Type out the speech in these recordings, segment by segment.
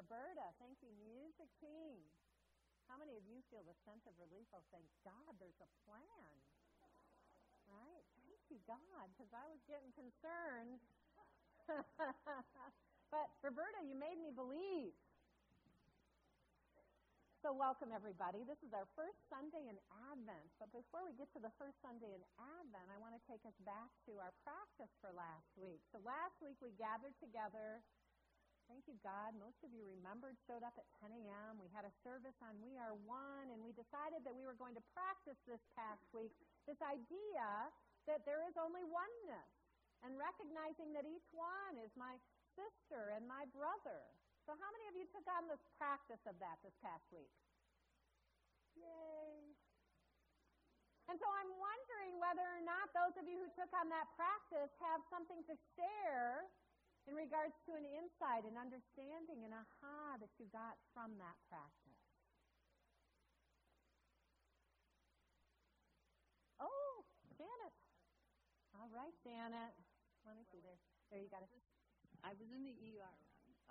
Roberta, thank you, Music Team. How many of you feel the sense of relief Oh, thank God there's a plan? Right? Thank you, God, because I was getting concerned. but Roberta, you made me believe. So, welcome everybody. This is our first Sunday in Advent. But before we get to the first Sunday in Advent, I want to take us back to our practice for last week. So, last week we gathered together. Thank you, God. Most of you remembered, showed up at 10 a.m. We had a service on We Are One, and we decided that we were going to practice this past week this idea that there is only oneness and recognizing that each one is my sister and my brother so, how many of you took on the practice of that this past week? Yay. And so I'm wondering whether or not those of you who took on that practice have something to share in regards to an insight, an understanding, an aha that you got from that practice. Oh, Janet. All right, Janet. Let me see there. There you got it. I was in the ER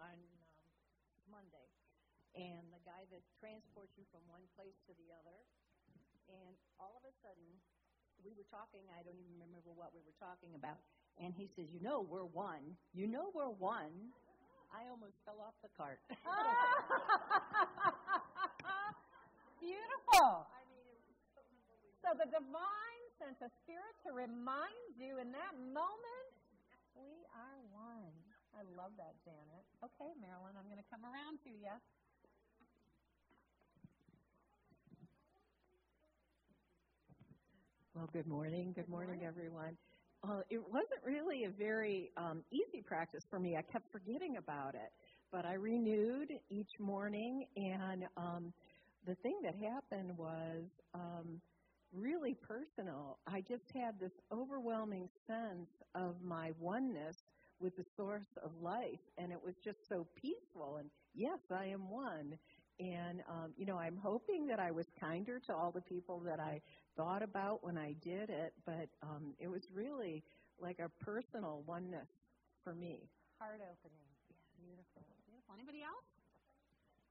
on Monday. And the guy that transports you from one place to the other. And all of a sudden, we were talking, I don't even remember what we were talking about. And he says, You know, we're one. You know, we're one. I almost fell off the cart. Beautiful. so the divine sent a spirit to remind you in that moment, we are one. I love that, Janet. Okay, Marilyn, I'm going to come around to you. Well, good morning. Good, good morning, morning, everyone. Uh, it wasn't really a very um, easy practice for me. I kept forgetting about it, but I renewed each morning, and um, the thing that happened was um, really personal. I just had this overwhelming sense of my oneness with the source of life, and it was just so peaceful. And yes, I am one. And, um, you know, I'm hoping that I was kinder to all the people that I thought about when I did it, but um, it was really like a personal oneness for me. Heart opening. Yeah, beautiful. Beautiful. Anybody else?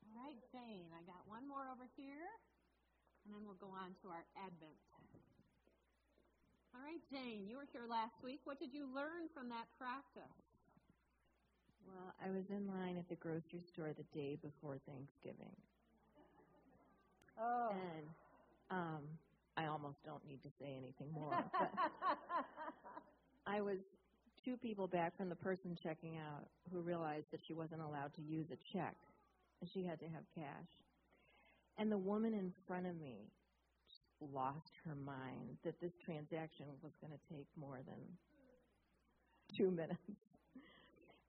All right, Jane, I got one more over here, and then we'll go on to our Advent. All right, Jane, you were here last week. What did you learn from that practice? Well, I was in line at the grocery store the day before Thanksgiving. Oh. And um, I almost don't need to say anything more. I was two people back from the person checking out who realized that she wasn't allowed to use a check and she had to have cash. And the woman in front of me lost her mind that this transaction was going to take more than two minutes.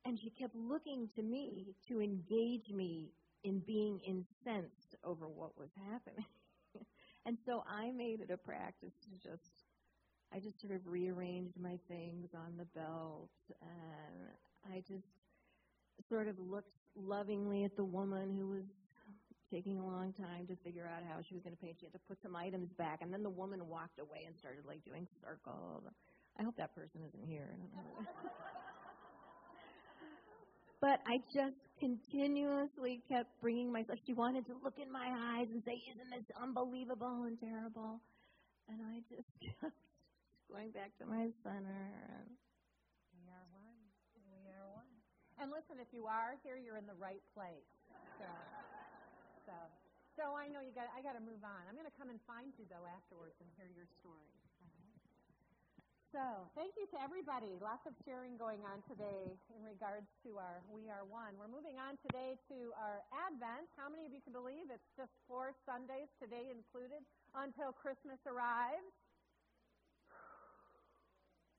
And she kept looking to me to engage me in being incensed over what was happening. And so I made it a practice to just, I just sort of rearranged my things on the belt and I just sort of looked lovingly at the woman who was taking a long time to figure out how she was going to paint. She had to put some items back, and then the woman walked away and started like doing circles. I hope that person isn't here. but I just continuously kept bringing myself. She wanted to look in my eyes and say, "Isn't this unbelievable and terrible?" And I just kept going back to my center. We are one. We are one. And listen, if you are here, you're in the right place. So. So, so I know you got. I got to move on. I'm going to come and find you though afterwards and hear your story. So, thank you to everybody. Lots of sharing going on today in regards to our We Are One. We're moving on today to our Advent. How many of you can believe it's just four Sundays today included until Christmas arrives?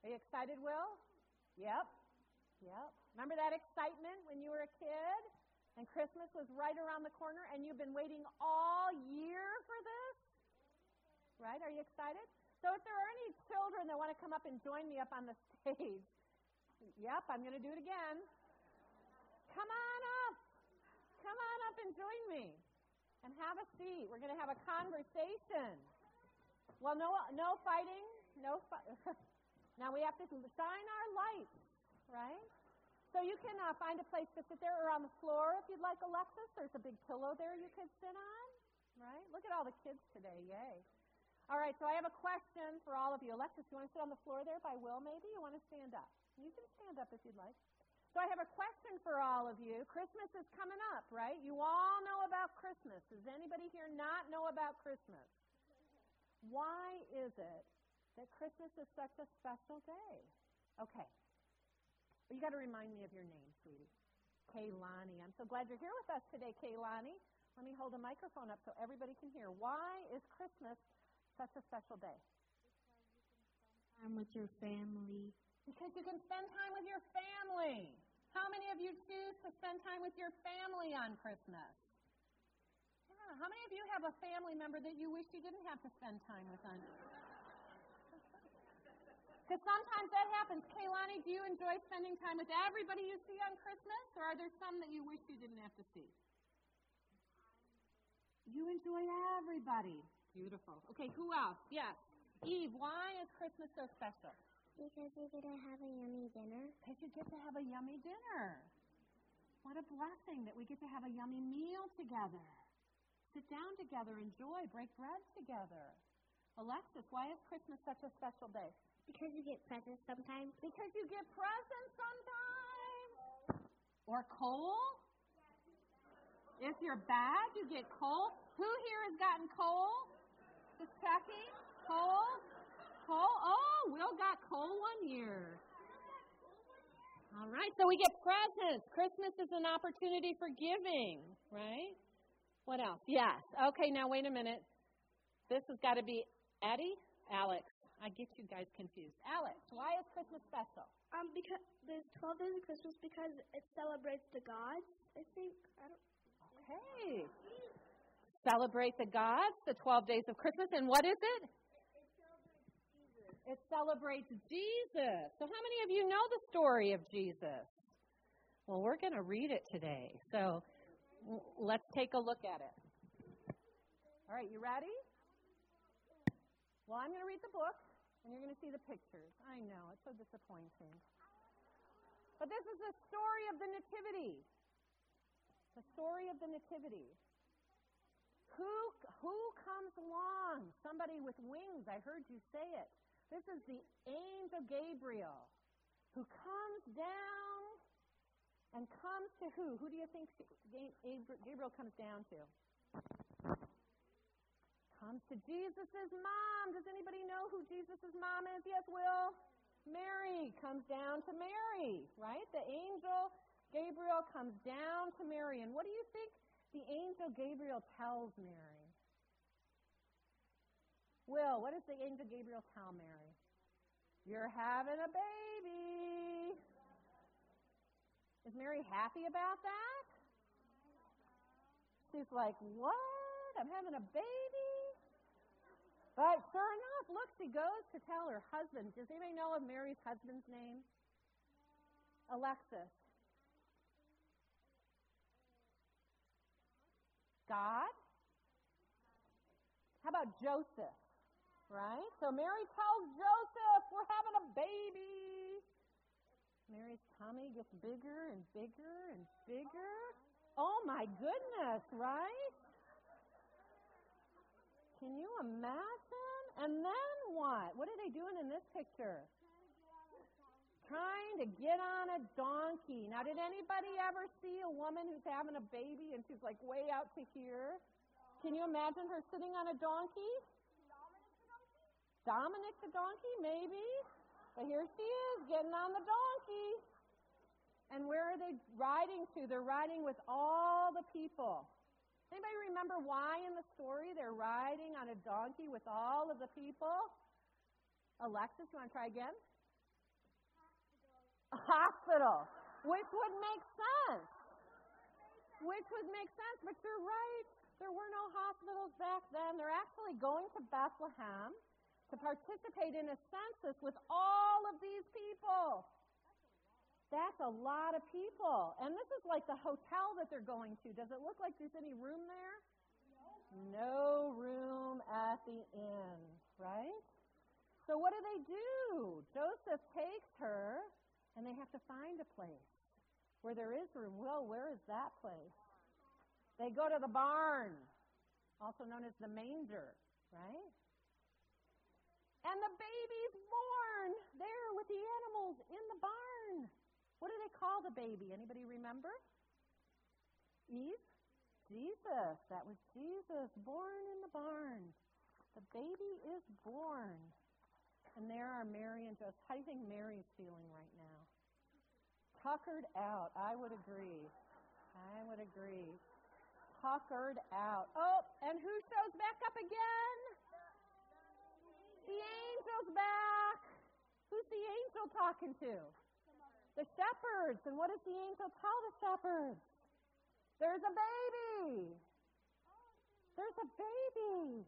Are you excited, Will? Yep. Yep. Remember that excitement when you were a kid? and Christmas was right around the corner, and you've been waiting all year for this? Right? Are you excited? So if there are any children that want to come up and join me up on the stage, yep, I'm going to do it again. Come on up. Come on up and join me and have a seat. We're going to have a conversation. Well, no, no fighting. No. Fi- now we have to shine our lights, right? So you can uh, find a place to sit there or on the floor if you'd like Alexis? There's a big pillow there you could sit on, right? Look at all the kids today. Yay. All right, so I have a question for all of you. Alexis, you want to sit on the floor there by Will, maybe? You want to stand up? You can stand up if you'd like. So I have a question for all of you. Christmas is coming up, right? You all know about Christmas. Does anybody here not know about Christmas? Why is it that Christmas is such a special day? Okay. You got to remind me of your name, sweetie. Kaylani. I'm so glad you're here with us today, Kaylani. Let me hold the microphone up so everybody can hear. Why is Christmas such a special day? Time with your family. Because you can spend time with your family. How many of you choose to spend time with your family on Christmas? Yeah. How many of you have a family member that you wish you didn't have to spend time with on? Because sometimes that happens. Kaylani, do you enjoy spending time with everybody you see on Christmas, or are there some that you wish you didn't have to see? You enjoy everybody. Beautiful. Okay, who else? Yes. Eve, why is Christmas so special? Because we get to have a yummy dinner. Because you get to have a yummy dinner. What a blessing that we get to have a yummy meal together. Sit down together, enjoy, break bread together. Alexis, why is Christmas such a special day? Because you get presents sometimes. Because you get presents sometimes. Or coal? If you're bad, you get coal. Who here has gotten coal? Just checking. Coal? Coal? Oh, Will got coal one year. All right, so we get presents. Christmas is an opportunity for giving, right? What else? Yes. Okay, now wait a minute. This has got to be Eddie? Alex. I get you guys confused. Alex, why is Christmas special? Um, because there's 12 days of Christmas because it celebrates the gods. I think. I don't. Okay. Celebrate the gods, the 12 days of Christmas, and what is it? It celebrates Jesus. It celebrates Jesus. So, how many of you know the story of Jesus? Well, we're going to read it today. So, let's take a look at it. All right, you ready? Well, I'm going to read the book, and you're going to see the pictures. I know, it's so disappointing. But this is the story of the Nativity. The story of the Nativity. Who, who comes along? Somebody with wings. I heard you say it. This is the angel Gabriel who comes down and comes to who? Who do you think Gabriel comes down to? Comes to Jesus' mom. Does anybody know who Jesus' mom is? Yes, Will? Mary comes down to Mary, right? The angel Gabriel comes down to Mary. And what do you think the angel Gabriel tells Mary? Will, what does the angel Gabriel tell Mary? You're having a baby. Is Mary happy about that? She's like, What? I'm having a baby? But sure enough, look, she goes to tell her husband. Does anybody know of Mary's husband's name? Alexis. God? How about Joseph? Right? So Mary tells Joseph, We're having a baby. Mary's tummy gets bigger and bigger and bigger. Oh my goodness, right? Can you imagine? And then what? What are they doing in this picture? Trying to get on a donkey. Now, did anybody ever see a woman who's having a baby and she's like way out to here? Can you imagine her sitting on a donkey? Dominic the donkey, maybe. But here she is, getting on the donkey. And where are they riding to? They're riding with all the people. Anybody remember why in the story they're riding on a donkey with all of the people? Alexis, you want to try again? Hospital. Which would make sense. Which would make sense, but you're right. There were no hospitals back then. They're actually going to Bethlehem to participate in a census with all of these people. That's a lot of people. And this is like the hotel that they're going to. Does it look like there's any room there? No room at the inn, right? So what do they do? Joseph takes her, and they have to find a place where there is room. Well, where is that place? They go to the barn, also known as the manger, right? And the baby's born there with the animals in the barn. What do they call the baby? Anybody remember? Eve? Jesus. That was Jesus, born in the barn. The baby is born. And there are Mary and Joseph. How do you think Mary's feeling right now? Tuckered out. I would agree. I would agree. Tuckered out. Oh, and who shows back up again? The angel's back. Who's the angel talking to? The shepherds. And what does the angel tell the shepherds? There's a baby. There's a baby.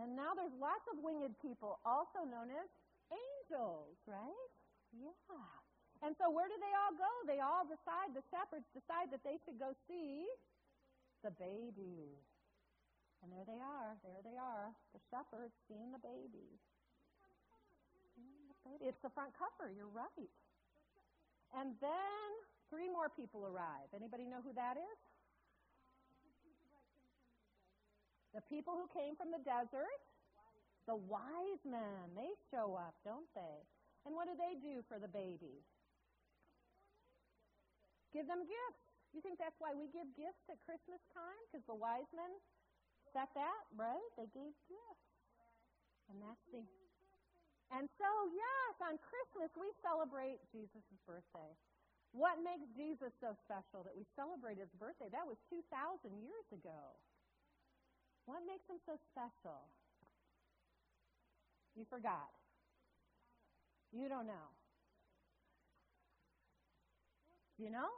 And now there's lots of winged people, also known as angels, right? Yeah. And so where do they all go? They all decide, the shepherds decide that they should go see the baby. And there they are. There they are. The shepherds seeing the baby. It's the front cover. You're right. And then three more people arrive. Anybody know who that is? The people who came from the desert, the wise men, they show up, don't they? And what do they do for the baby? Give them gifts. You think that's why we give gifts at Christmas time? Because the wise men set that, right? They gave gifts. And that's the. And so, yes, on Christmas we celebrate Jesus' birthday. What makes Jesus so special that we celebrate his birthday? That was 2,000 years ago. What makes him so special? You forgot. You don't know. You know?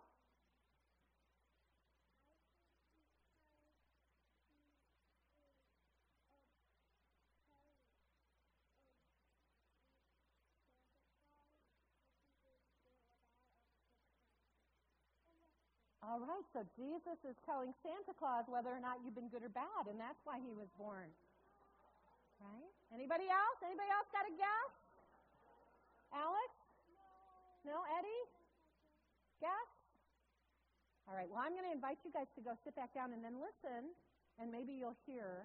All right, so Jesus is telling Santa Claus whether or not you've been good or bad, and that's why he was born. Right? Anybody else? Anybody else got a guess? Alex? No, Eddie? Guess? All right, well, I'm going to invite you guys to go sit back down and then listen, and maybe you'll hear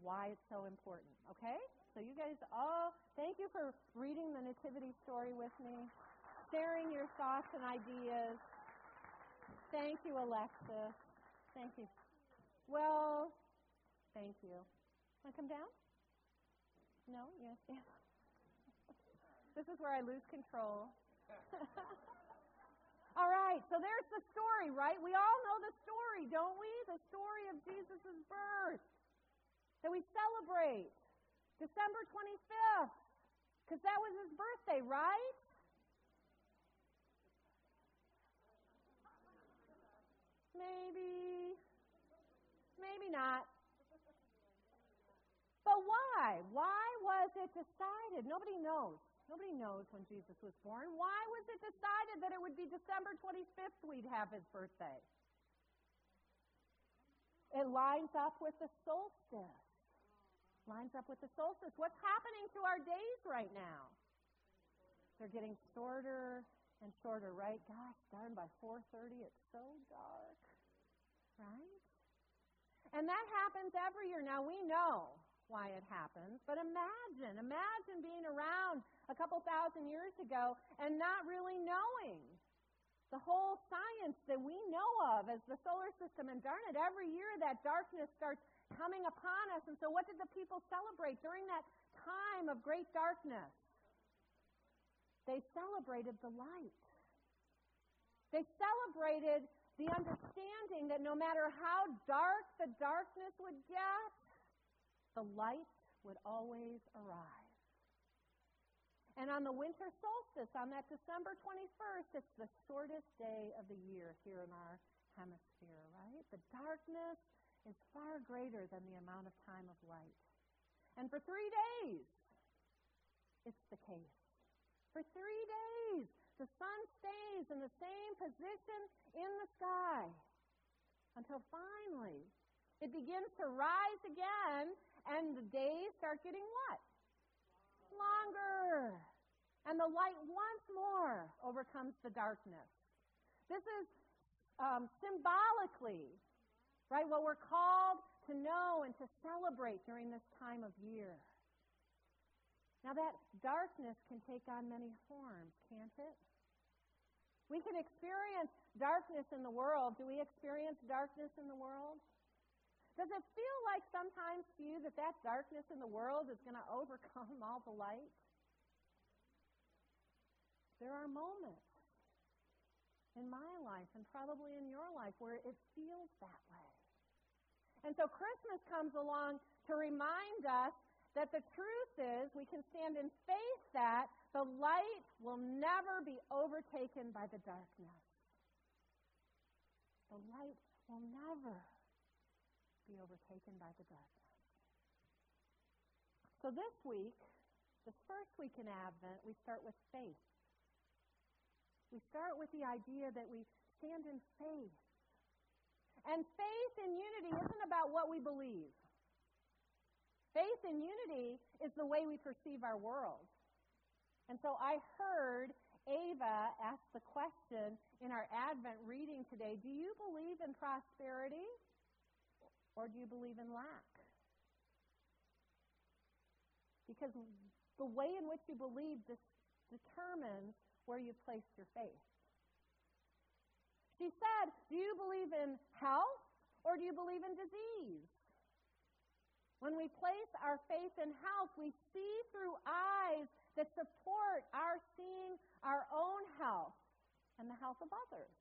why it's so important, okay? So, you guys all, thank you for reading the Nativity story with me, sharing your thoughts and ideas. Thank you, Alexis. Thank you. Well, thank you. Want to come down? No? Yes, yes. this is where I lose control. all right, so there's the story, right? We all know the story, don't we? The story of Jesus' birth that we celebrate December 25th, because that was his birthday, right? Maybe. Maybe not. But why? Why was it decided? Nobody knows. Nobody knows when Jesus was born. Why was it decided that it would be December 25th we'd have his birthday? It lines up with the solstice. Lines up with the solstice. What's happening to our days right now? They're getting shorter and shorter, right? Gosh darn, by 4.30 it's so dark right? And that happens every year. Now, we know why it happens, but imagine, imagine being around a couple thousand years ago and not really knowing the whole science that we know of as the solar system. And darn it, every year that darkness starts coming upon us. And so, what did the people celebrate during that time of great darkness? They celebrated the light. They celebrated the understanding no matter how dark the darkness would get, the light would always arrive. And on the winter solstice, on that December 21st, it's the shortest day of the year here in our hemisphere, right? The darkness is far greater than the amount of time of light. And for three days, it's the case. For three days, the sun stays in the same position in the sky until finally it begins to rise again and the days start getting what? Longer. And the light once more overcomes the darkness. This is um, symbolically right? What we're called to know and to celebrate during this time of year. Now, that darkness can take on many forms, can't it? We can experience darkness in the world. Do we experience darkness in the world? Does it feel like sometimes to you that that darkness in the world is going to overcome all the light? There are moments in my life and probably in your life where it feels that way. And so Christmas comes along to remind us that the truth is we can stand in faith that the light will never be overtaken by the darkness. The light will never be overtaken by the darkness. So this week, this first week in Advent, we start with faith. We start with the idea that we stand in faith. And faith in unity isn't about what we believe. Faith in unity is the way we perceive our world. And so I heard Ava ask the question in our Advent reading today Do you believe in prosperity? Or do you believe in lack? Because the way in which you believe determines where you place your faith. She said, Do you believe in health or do you believe in disease? When we place our faith in health, we see through eyes that support our seeing our own health and the health of others.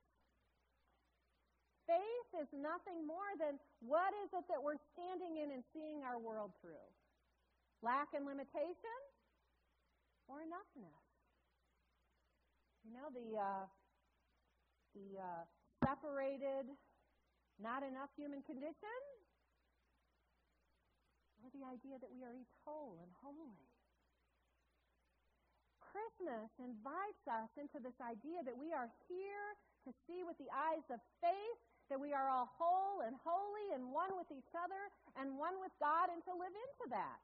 Faith is nothing more than what is it that we're standing in and seeing our world through? Lack and limitation or enoughness? You know, the, uh, the uh, separated, not enough human condition, or the idea that we are each whole and holy. Christmas invites us into this idea that we are here to see with the eyes of faith that we are all whole and holy and one with each other and one with God and to live into that.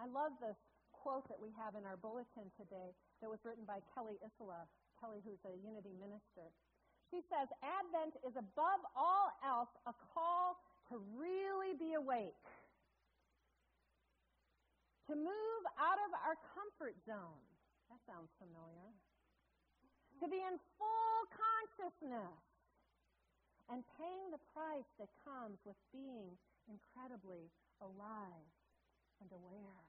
I love this quote that we have in our bulletin today that was written by Kelly Isola, Kelly who's a unity minister. She says, Advent is above all else a call to really be awake, to move out of our comfort zone. That sounds familiar. To be in full consciousness and paying the price that comes with being incredibly alive and aware.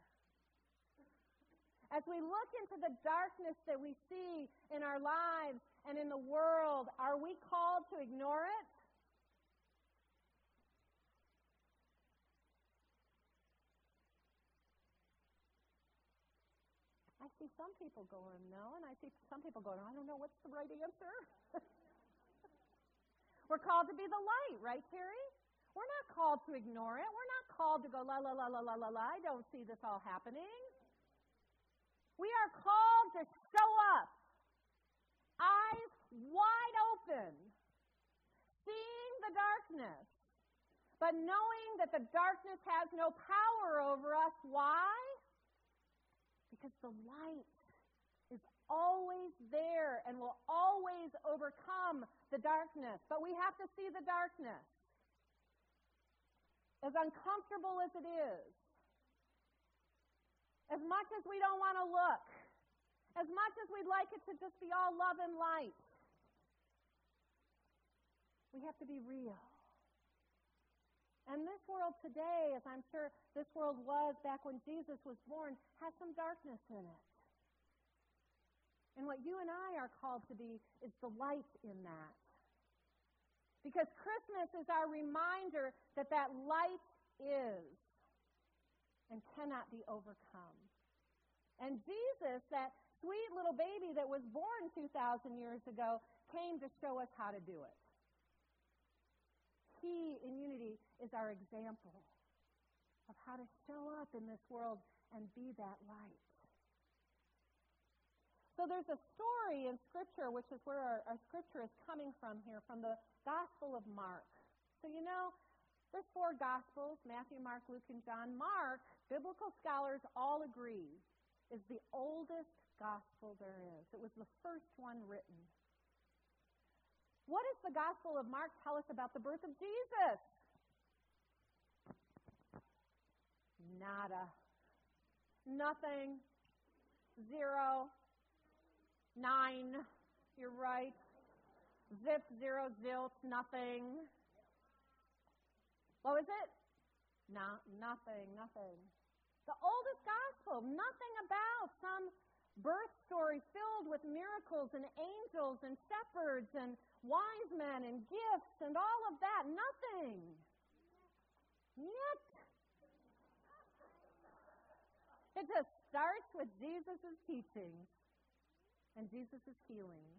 As we look into the darkness that we see in our lives and in the world, are we called to ignore it? I see some people going, no, and I see some people going, I don't know what's the right answer. We're called to be the light, right, Terry? We're not called to ignore it. We're not called to go, la, la, la, la, la, la, la, I don't see this all happening. We are called to show up, eyes wide open, seeing the darkness, but knowing that the darkness has no power over us. Why? Because the light is always there and will always overcome the darkness. But we have to see the darkness. As uncomfortable as it is, as much as we don't want to look, as much as we'd like it to just be all love and light, we have to be real. And this world today, as I'm sure this world was back when Jesus was born, has some darkness in it. And what you and I are called to be is the light in that. Because Christmas is our reminder that that light is and cannot be overcome. And Jesus, that sweet little baby that was born 2,000 years ago, came to show us how to do it. He, in unity, is our example of how to show up in this world and be that light. So there's a story in Scripture, which is where our, our Scripture is coming from here, from the Gospel of Mark. So you know, there's four Gospels Matthew, Mark, Luke, and John. Mark, biblical scholars all agree, is the oldest Gospel there is. It was the first one written. What does the Gospel of Mark tell us about the birth of Jesus? Nada. Nothing. Zero. Nine. You're right. Zip, zero, zilt, nothing. What was it? No, nothing, nothing. The oldest gospel, nothing about some birth story filled with miracles and angels and shepherds and wise men and gifts and all of that. Nothing. Yet. It just starts with Jesus' teachings and Jesus' healing.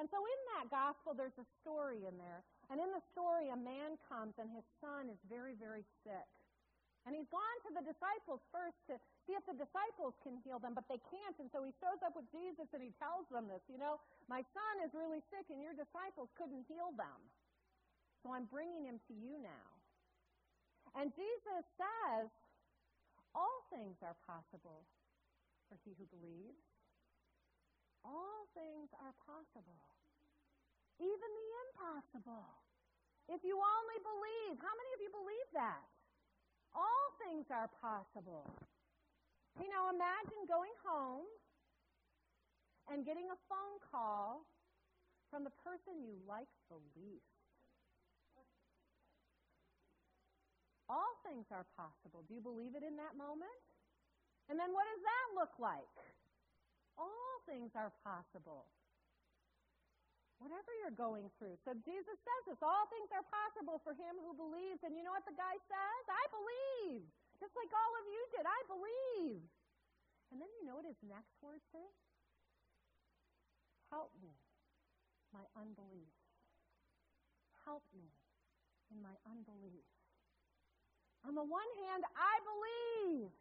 And so in that gospel, there's a story in there. And in the story, a man comes and his son is very, very sick. And he's gone to the disciples first to see if the disciples can heal them, but they can't. And so he shows up with Jesus and he tells them this, you know, my son is really sick and your disciples couldn't heal them. So I'm bringing him to you now. And Jesus says, all things are possible for he who believes. All things are possible, even the impossible. If you only believe, how many of you believe that? All things are possible. You know, imagine going home and getting a phone call from the person you like the least. All things are possible. Do you believe it in that moment? And then what does that look like? all things are possible. Whatever you're going through. So Jesus says this all things are possible for him who believes. And you know what the guy says? I believe. Just like all of you did. I believe. And then you know what his next words is? Help me, my unbelief. Help me in my unbelief. On the one hand, I believe.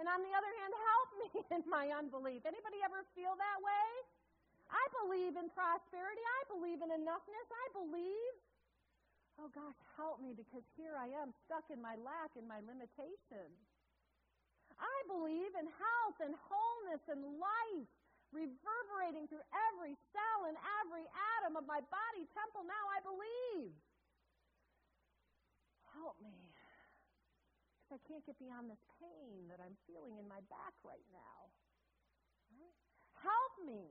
And on the other hand, help me in my unbelief. Anybody ever feel that way? I believe in prosperity. I believe in enoughness. I believe. Oh gosh, help me because here I am stuck in my lack and my limitations. I believe in health and wholeness and life reverberating through every cell and every atom of my body temple. Now I believe. Help me. Because I can't get beyond this pain that I'm feeling in my back right now. Right? Help me.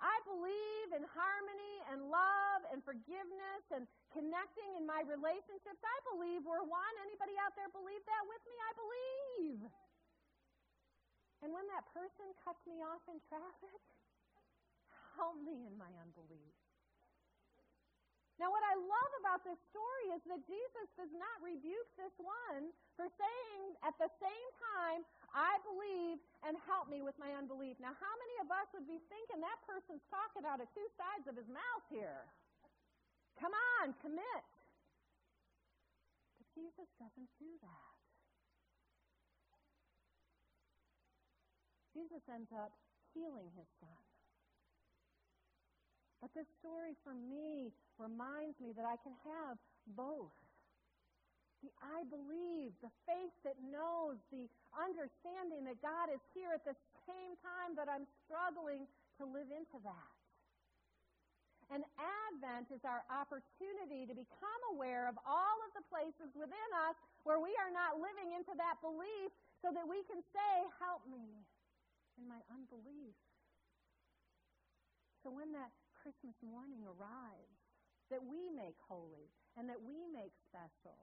I believe in harmony and love and forgiveness and connecting in my relationships. I believe we're one. Anybody out there believe that with me? I believe. And when that person cuts me off in traffic, help me in my unbelief. Now, what I love about this story is that Jesus does not rebuke this one for saying at the same time, I believe and help me with my unbelief. Now, how many of us would be thinking that person's talking out of two sides of his mouth here? Come on, commit. But Jesus doesn't do that. Jesus ends up healing his son. But this story for me reminds me that I can have both. The I believe, the faith that knows, the understanding that God is here at the same time that I'm struggling to live into that. And Advent is our opportunity to become aware of all of the places within us where we are not living into that belief so that we can say, Help me in my unbelief. So when that Christmas morning arrives, that we make holy and that we make special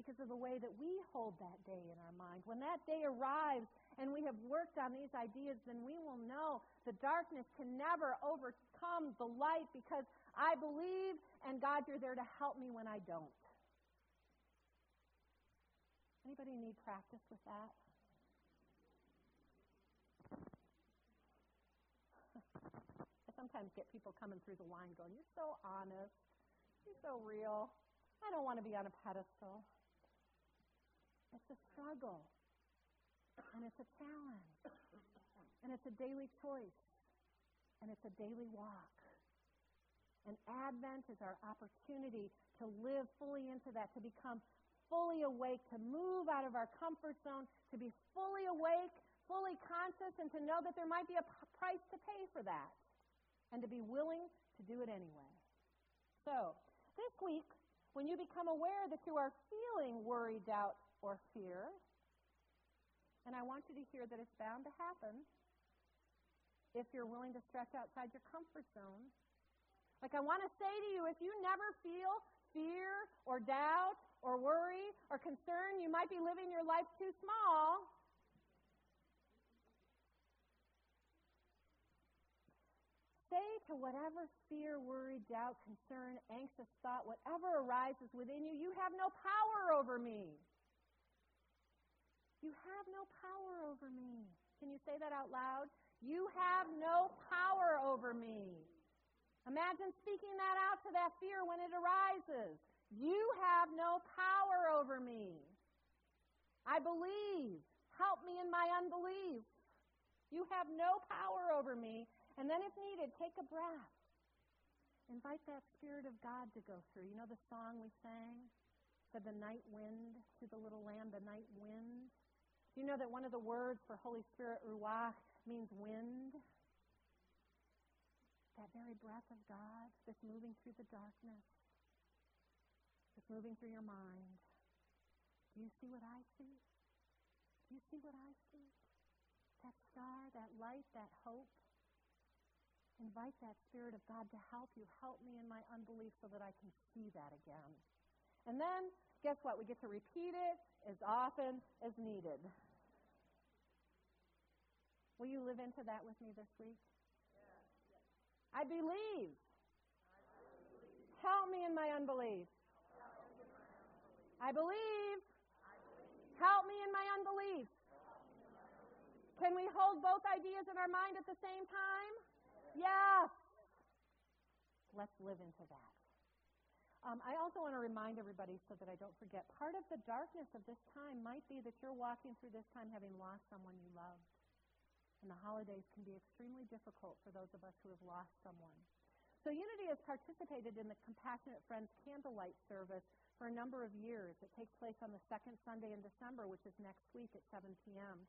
because of the way that we hold that day in our mind. When that day arrives and we have worked on these ideas, then we will know the darkness can never overcome the light because I believe and God, you're there to help me when I don't. Anybody need practice with that? Sometimes get people coming through the line going, You're so honest. You're so real. I don't want to be on a pedestal. It's a struggle. And it's a challenge. And it's a daily choice. And it's a daily walk. And Advent is our opportunity to live fully into that, to become fully awake, to move out of our comfort zone, to be fully awake, fully conscious, and to know that there might be a price to pay for that and to be willing to do it anyway. So, this week, when you become aware that you are feeling worry, doubt, or fear, and I want you to hear that it's bound to happen if you're willing to stretch outside your comfort zone. Like I want to say to you, if you never feel fear or doubt or worry or concern, you might be living your life too small. Say to whatever fear, worry, doubt, concern, anxious thought, whatever arises within you, you have no power over me. You have no power over me. Can you say that out loud? You have no power over me. Imagine speaking that out to that fear when it arises. You have no power over me. I believe. Help me in my unbelief. You have no power over me. And then, if needed, take a breath. Invite that Spirit of God to go through. You know the song we sang? Said the night wind to the little lamb, the night wind. Do you know that one of the words for Holy Spirit, ruach, means wind? That very breath of God that's moving through the darkness, that's moving through your mind. Do you see what I see? Do you see what I see? That star, that light, that hope. Invite that Spirit of God to help you. Help me in my unbelief so that I can see that again. And then, guess what? We get to repeat it as often as needed. Will you live into that with me this week? I believe. Help me in my unbelief. I believe. Help me in my unbelief. Can we hold both ideas in our mind at the same time? Yes. Let's live into that. Um, I also want to remind everybody so that I don't forget part of the darkness of this time might be that you're walking through this time having lost someone you loved. And the holidays can be extremely difficult for those of us who have lost someone. So Unity has participated in the Compassionate Friends candlelight service for a number of years. It takes place on the second Sunday in December, which is next week at 7 p.m.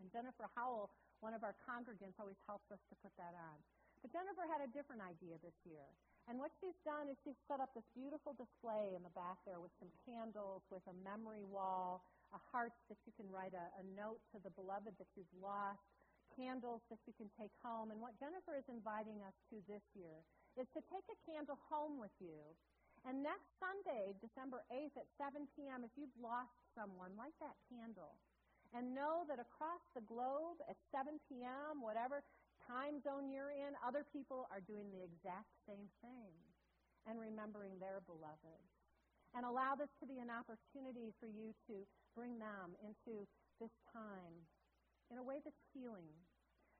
And Jennifer Howell, one of our congregants, always helps us to put that on. But Jennifer had a different idea this year. And what she's done is she's set up this beautiful display in the back there with some candles, with a memory wall, a heart that you can write a, a note to the beloved that you've lost, candles that you can take home. And what Jennifer is inviting us to this year is to take a candle home with you. And next Sunday, December 8th at 7 p.m., if you've lost someone, light that candle. And know that across the globe at 7 p.m., whatever, time zone you're in, other people are doing the exact same thing and remembering their beloved. And allow this to be an opportunity for you to bring them into this time in a way that's healing.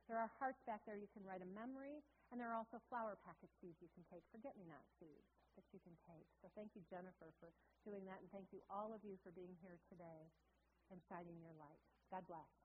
There are hearts back there you can write a memory, and there are also flower packet seeds you can take, forget me not seeds that you can take. So thank you, Jennifer, for doing that, and thank you, all of you, for being here today and shining your light. God bless.